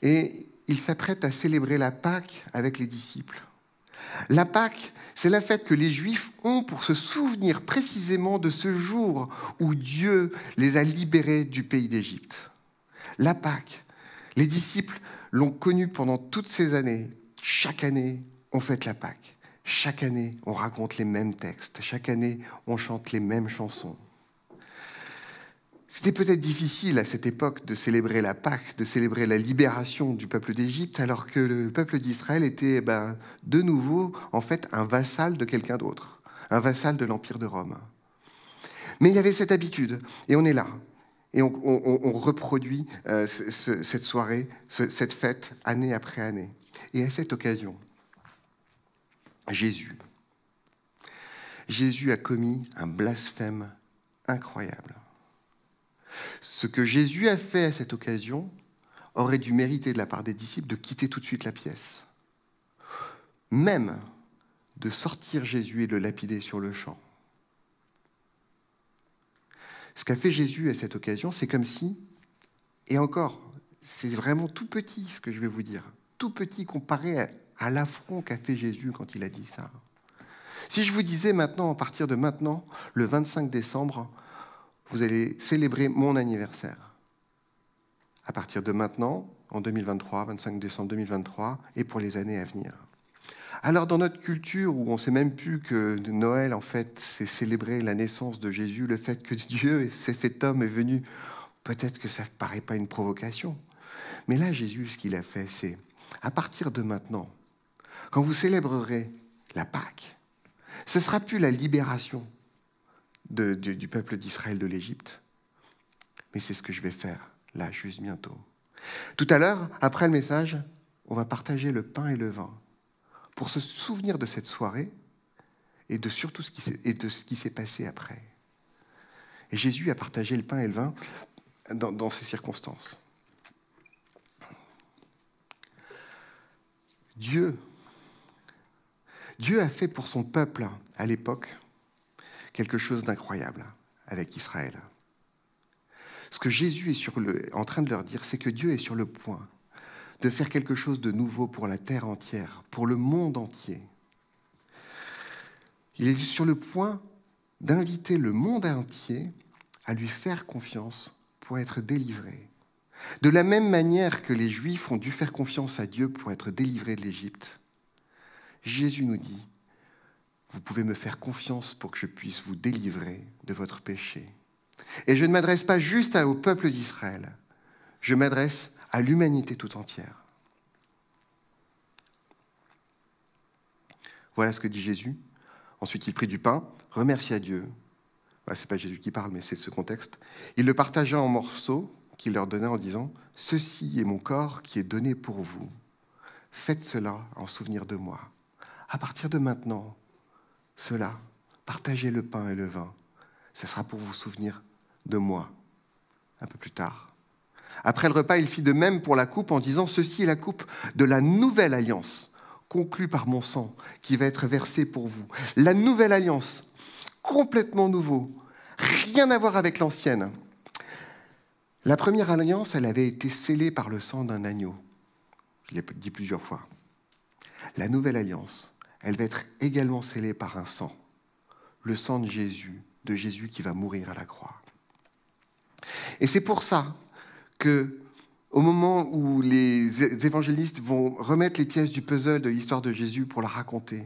et il s'apprête à célébrer la Pâque avec les disciples. La Pâque, c'est la fête que les Juifs ont pour se souvenir précisément de ce jour où Dieu les a libérés du pays d'Égypte. La Pâque, les disciples l'ont connue pendant toutes ces années. Chaque année, on fête la Pâque. Chaque année, on raconte les mêmes textes. Chaque année, on chante les mêmes chansons. C'était peut-être difficile à cette époque de célébrer la Pâque, de célébrer la libération du peuple d'Égypte, alors que le peuple d'Israël était eh ben, de nouveau en fait un vassal de quelqu'un d'autre, un vassal de l'Empire de Rome. Mais il y avait cette habitude, et on est là, et on, reproduit euh, cette soirée, cette fête, année après année. Et à cette occasion, Jésus. Jésus a commis un blasphème incroyable. Ce que Jésus a fait à cette occasion aurait dû mériter de la part des disciples de quitter tout de suite la pièce. Même de sortir Jésus et de le lapider sur le champ. Ce qu'a fait Jésus à cette occasion, c'est comme si, et encore, c'est vraiment tout petit ce que je vais vous dire, tout petit comparé à à l'affront qu'a fait Jésus quand il a dit ça. Si je vous disais maintenant, à partir de maintenant, le 25 décembre, vous allez célébrer mon anniversaire. À partir de maintenant, en 2023, 25 décembre 2023, et pour les années à venir. Alors dans notre culture où on ne sait même plus que Noël, en fait, c'est célébrer la naissance de Jésus, le fait que Dieu s'est fait homme est venu, peut-être que ça ne paraît pas une provocation. Mais là, Jésus, ce qu'il a fait, c'est, à partir de maintenant, quand vous célébrerez la Pâque, ce ne sera plus la libération du peuple d'Israël de l'Égypte, mais c'est ce que je vais faire là, juste bientôt. Tout à l'heure, après le message, on va partager le pain et le vin pour se souvenir de cette soirée et de surtout ce qui et de ce qui s'est passé après. Et Jésus a partagé le pain et le vin dans, dans ces circonstances. Dieu Dieu a fait pour son peuple à l'époque quelque chose d'incroyable avec Israël. Ce que Jésus est en train de leur dire, c'est que Dieu est sur le point de faire quelque chose de nouveau pour la terre entière, pour le monde entier. Il est sur le point d'inviter le monde entier à lui faire confiance pour être délivré. De la même manière que les Juifs ont dû faire confiance à Dieu pour être délivrés de l'Égypte, Jésus nous dit, vous pouvez me faire confiance pour que je puisse vous délivrer de votre péché. Et je ne m'adresse pas juste au peuple d'Israël, je m'adresse à l'humanité tout entière. Voilà ce que dit Jésus. Ensuite, il prit du pain, remercia Dieu. Ce n'est pas Jésus qui parle, mais c'est ce contexte. Il le partagea en morceaux qu'il leur donna en disant Ceci est mon corps qui est donné pour vous. Faites cela en souvenir de moi à partir de maintenant, cela, partagez le pain et le vin. Ce sera pour vous souvenir de moi, un peu plus tard. Après le repas, il fit de même pour la coupe en disant, Ceci est la coupe de la nouvelle alliance, conclue par mon sang, qui va être versée pour vous. La nouvelle alliance, complètement nouveau, rien à voir avec l'ancienne. La première alliance, elle avait été scellée par le sang d'un agneau. Je l'ai dit plusieurs fois. La nouvelle alliance, elle va être également scellée par un sang, le sang de Jésus, de Jésus qui va mourir à la croix. Et c'est pour ça que, au moment où les évangélistes vont remettre les pièces du puzzle de l'histoire de Jésus pour la raconter,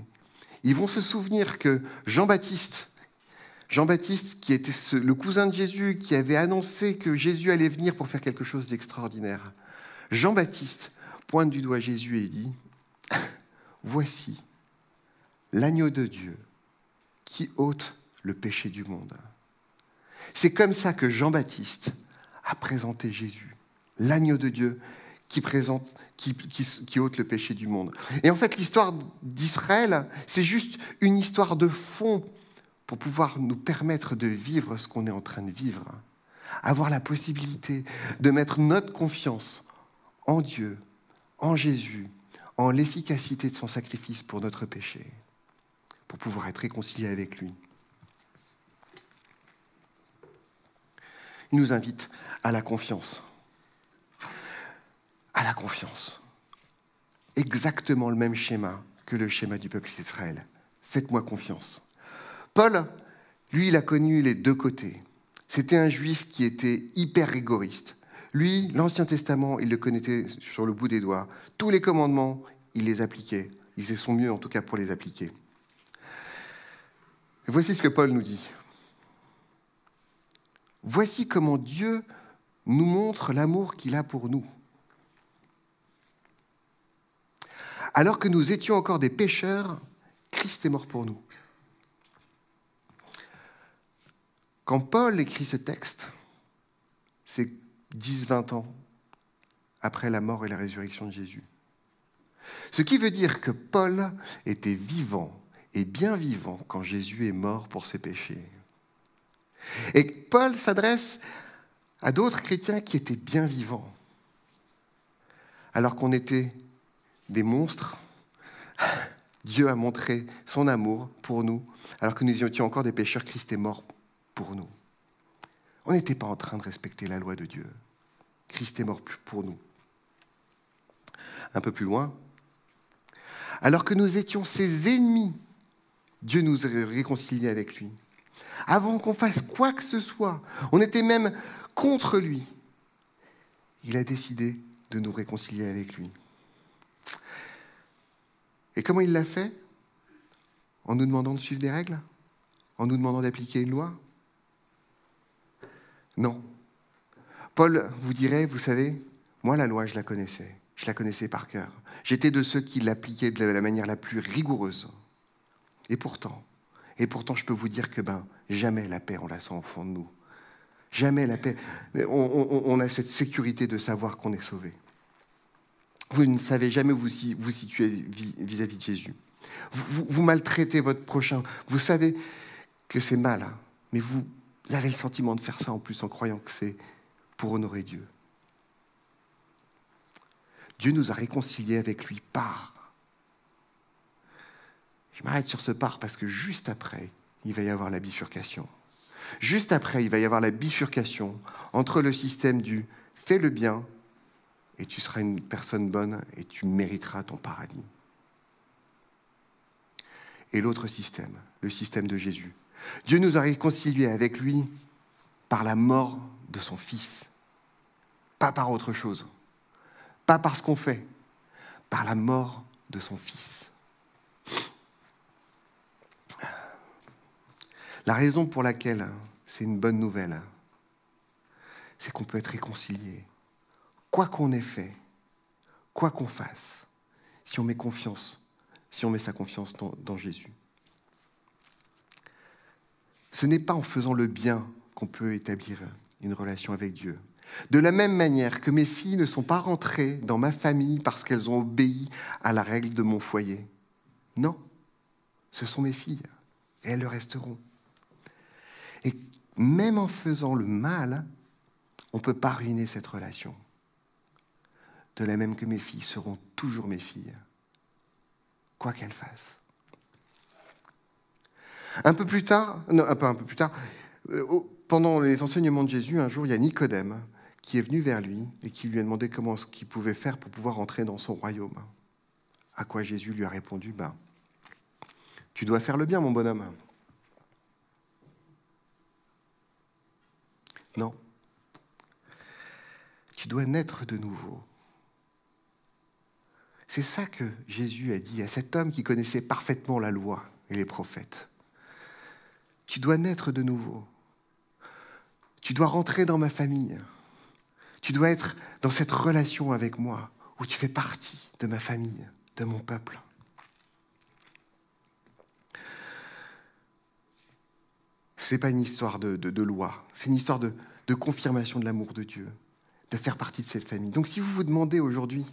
ils vont se souvenir que Jean-Baptiste, Jean-Baptiste, qui était le cousin de Jésus, qui avait annoncé que Jésus allait venir pour faire quelque chose d'extraordinaire, Jean-Baptiste pointe du doigt Jésus et dit, Voici l'agneau de Dieu qui ôte le péché du monde. C'est comme ça que Jean-Baptiste a présenté Jésus, l'agneau de Dieu qui, présente, qui, ôte le péché du monde. Et en fait, l'histoire d'Israël, c'est juste une histoire de fond pour pouvoir nous permettre de vivre ce qu'on est en train de vivre. Avoir la possibilité de mettre notre confiance en Dieu, en Jésus, en l'efficacité de son sacrifice pour notre péché, pour pouvoir être réconcilié avec lui. Il nous invite à la confiance. À la confiance. Exactement le même schéma que le schéma du peuple d'Israël. Faites-moi confiance. Paul, lui, il a connu les deux côtés. C'était un juif qui était hyper rigoriste. Lui, l'Ancien Testament, il le connaissait sur le bout des doigts. Tous les commandements, il les appliquait. Il faisait son mieux, en tout cas, pour les appliquer. Voici ce que Paul nous dit. Voici comment Dieu nous montre l'amour qu'il a pour nous. Alors que nous étions encore des pécheurs, Christ est mort pour nous. Quand Paul écrit ce texte, c'est 10-20 ans après la mort et la résurrection de Jésus. Ce qui veut dire que Paul était vivant et bien vivant quand Jésus est mort pour ses péchés. Et Paul s'adresse à d'autres chrétiens qui étaient bien vivants. Alors qu'on était des monstres, Dieu a montré son amour pour nous. Alors que nous étions encore des pécheurs, Christ est mort pour nous. On n'était pas en train de respecter la loi de Dieu. Christ est mort pour nous. Un peu plus loin, alors que nous étions ses ennemis, Dieu nous a réconciliés avec lui. Avant qu'on fasse quoi que ce soit, on était même contre lui. Il a décidé de nous réconcilier avec lui. Et comment il l'a fait? En nous demandant de suivre des règles? En nous demandant d'appliquer une loi? Non. Paul vous dirait, vous savez, moi la loi, je la connaissais. Je la connaissais par cœur. J'étais de ceux qui l'appliquaient de la manière la plus rigoureuse. Et pourtant, et pourtant, je peux vous dire que ben, jamais la paix, on la sent au fond de nous. Jamais la paix. On, a cette sécurité de savoir qu'on est sauvé. Vous ne savez jamais où vous vous situez vis-à-vis de Jésus. Vous, maltraitez votre prochain. Vous savez que c'est mal, hein, mais vous avez le sentiment de faire ça en plus en croyant que c'est pour honorer Dieu. Dieu nous a réconciliés avec lui par. Je m'arrête sur ce par parce que juste après, il va y avoir la bifurcation. Juste après, il va y avoir la bifurcation entre le système du fais le bien et tu seras une personne bonne et tu mériteras ton paradis. Et l'autre système, le système de Jésus. Dieu nous a réconciliés avec lui par la mort de son Fils, pas par autre chose. Pas par ce qu'on fait, par la mort de son Fils. La raison pour laquelle c'est une bonne nouvelle, c'est qu'on peut être réconcilié, quoi qu'on ait fait, quoi qu'on fasse, si on met confiance, si on met sa confiance dans, dans Jésus. Ce n'est pas en faisant le bien qu'on peut établir une relation avec Dieu. De la même manière que mes filles ne sont pas rentrées dans ma famille parce qu'elles ont obéi à la règle de mon foyer. Non, ce sont mes filles et elles le resteront. Même en faisant le mal, on ne peut pas ruiner cette relation. De la même que mes filles seront toujours mes filles, quoi qu'elles fassent. Un peu plus tard, non, peu, un peu plus tard, euh, pendant les enseignements de Jésus, un jour, il y a Nicodème qui est venu vers lui et qui lui a demandé comment qu'il pouvait faire pour pouvoir entrer dans son royaume. À quoi Jésus lui a répondu, ben, tu dois faire le bien, mon bonhomme. Non. Tu dois naître de nouveau. C'est ça que Jésus a dit à cet homme qui connaissait parfaitement la loi et les prophètes. Tu dois naître de nouveau. Tu dois rentrer dans ma famille. Tu dois être dans cette relation avec moi où tu fais partie de ma famille, de mon peuple. Ce n'est pas une histoire de, loi, c'est une histoire de, confirmation de l'amour de Dieu, de faire partie de cette famille. Donc si vous vous demandez aujourd'hui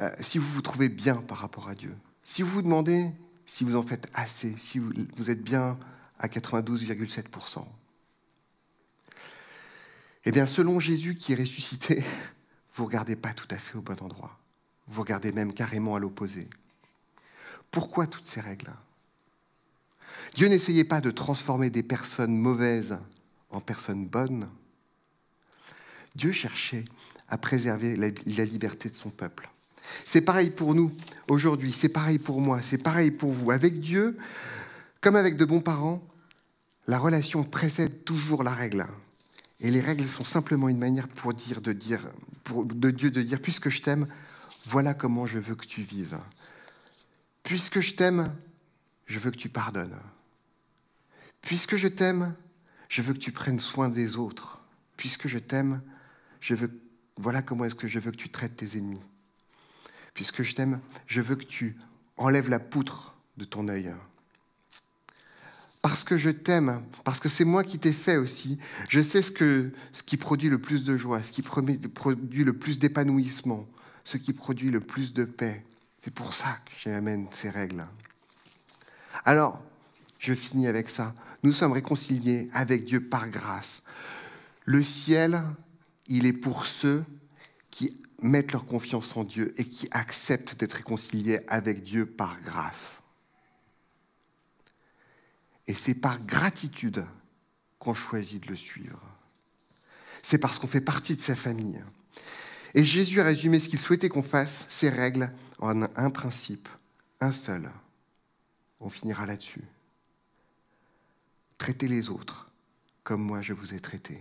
euh, si vous vous trouvez bien par rapport à Dieu, si vous vous demandez si vous en faites assez, si vous, êtes bien à 92,7%, eh bien, selon Jésus qui est ressuscité, vous ne regardez pas tout à fait au bon endroit. Vous regardez même carrément à l'opposé. Pourquoi toutes ces règles Dieu n'essayait pas de transformer des personnes mauvaises en personnes bonnes. Dieu cherchait à préserver la liberté de son peuple. C'est pareil pour nous aujourd'hui, c'est pareil pour moi, c'est pareil pour vous. Avec Dieu, comme avec de bons parents, la relation précède toujours la règle. Et les règles sont simplement une manière pour dire, de, dire, de Dieu de dire, puisque je t'aime, voilà comment je veux que tu vives. Puisque je t'aime, je veux que tu pardonnes. Puisque je t'aime, je veux que tu prennes soin des autres. Puisque je t'aime, je veux, voilà comment est-ce que je veux que tu traites tes ennemis puisque je t'aime, je veux que tu enlèves la poutre de ton œil. Parce que je t'aime, parce que c'est moi qui t'ai fait aussi, je sais ce, ce qui produit le plus de joie, ce qui produit le plus d'épanouissement, ce qui produit le plus de paix. C'est pour ça que j'amène ces règles. Alors, je finis avec ça. Nous sommes réconciliés avec Dieu par grâce. Le ciel, il est pour ceux qui mettent leur confiance en Dieu et qui acceptent d'être réconciliés avec Dieu par grâce. Et c'est par gratitude qu'on choisit de le suivre. C'est parce qu'on fait partie de sa famille. Et Jésus a résumé ce qu'il souhaitait qu'on fasse, ces règles, en un principe, un seul. On finira là-dessus. Traitez les autres comme moi je vous ai traité.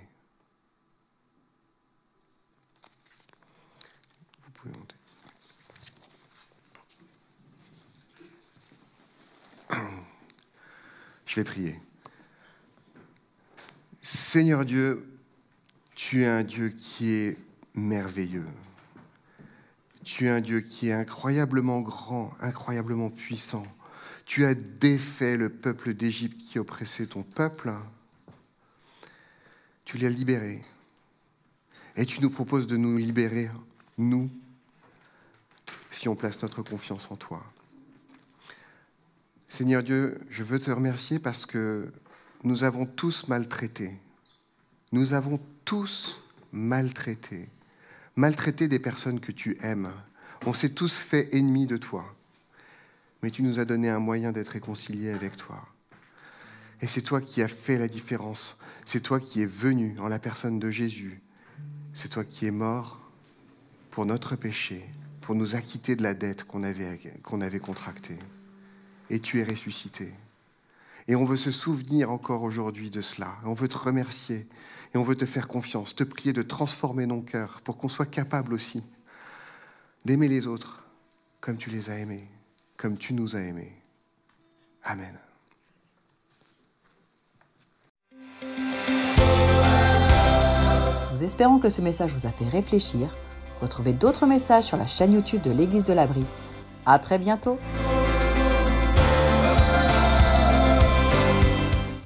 Je vais prier. Seigneur Dieu, tu es un Dieu qui est merveilleux. Tu es un Dieu qui est incroyablement grand, incroyablement puissant. Tu as défait le peuple d'Égypte qui oppressait ton peuple. Tu l'as libéré. Et tu nous proposes de nous libérer, nous, si on place notre confiance en toi. Seigneur Dieu, je veux te remercier parce que nous avons tous maltraité. Nous avons tous maltraité. Maltraité des personnes que tu aimes. On s'est tous fait ennemis de toi. Mais tu nous as donné un moyen d'être réconciliés avec toi. Et c'est toi qui as fait la différence. C'est toi qui es venu en la personne de Jésus. C'est toi qui es mort pour notre péché pour nous acquitter de la dette qu'on avait, qu'on avait contractée. Et tu es ressuscité. Et on veut se souvenir encore aujourd'hui de cela. On veut te remercier et on veut te faire confiance, te prier de transformer nos cœurs pour qu'on soit capable aussi d'aimer les autres comme tu les as aimés, comme tu nous as aimés. Amen. Nous espérons que ce message vous a fait réfléchir Retrouvez d'autres messages sur la chaîne YouTube de l'Église de l'Abri. À très bientôt!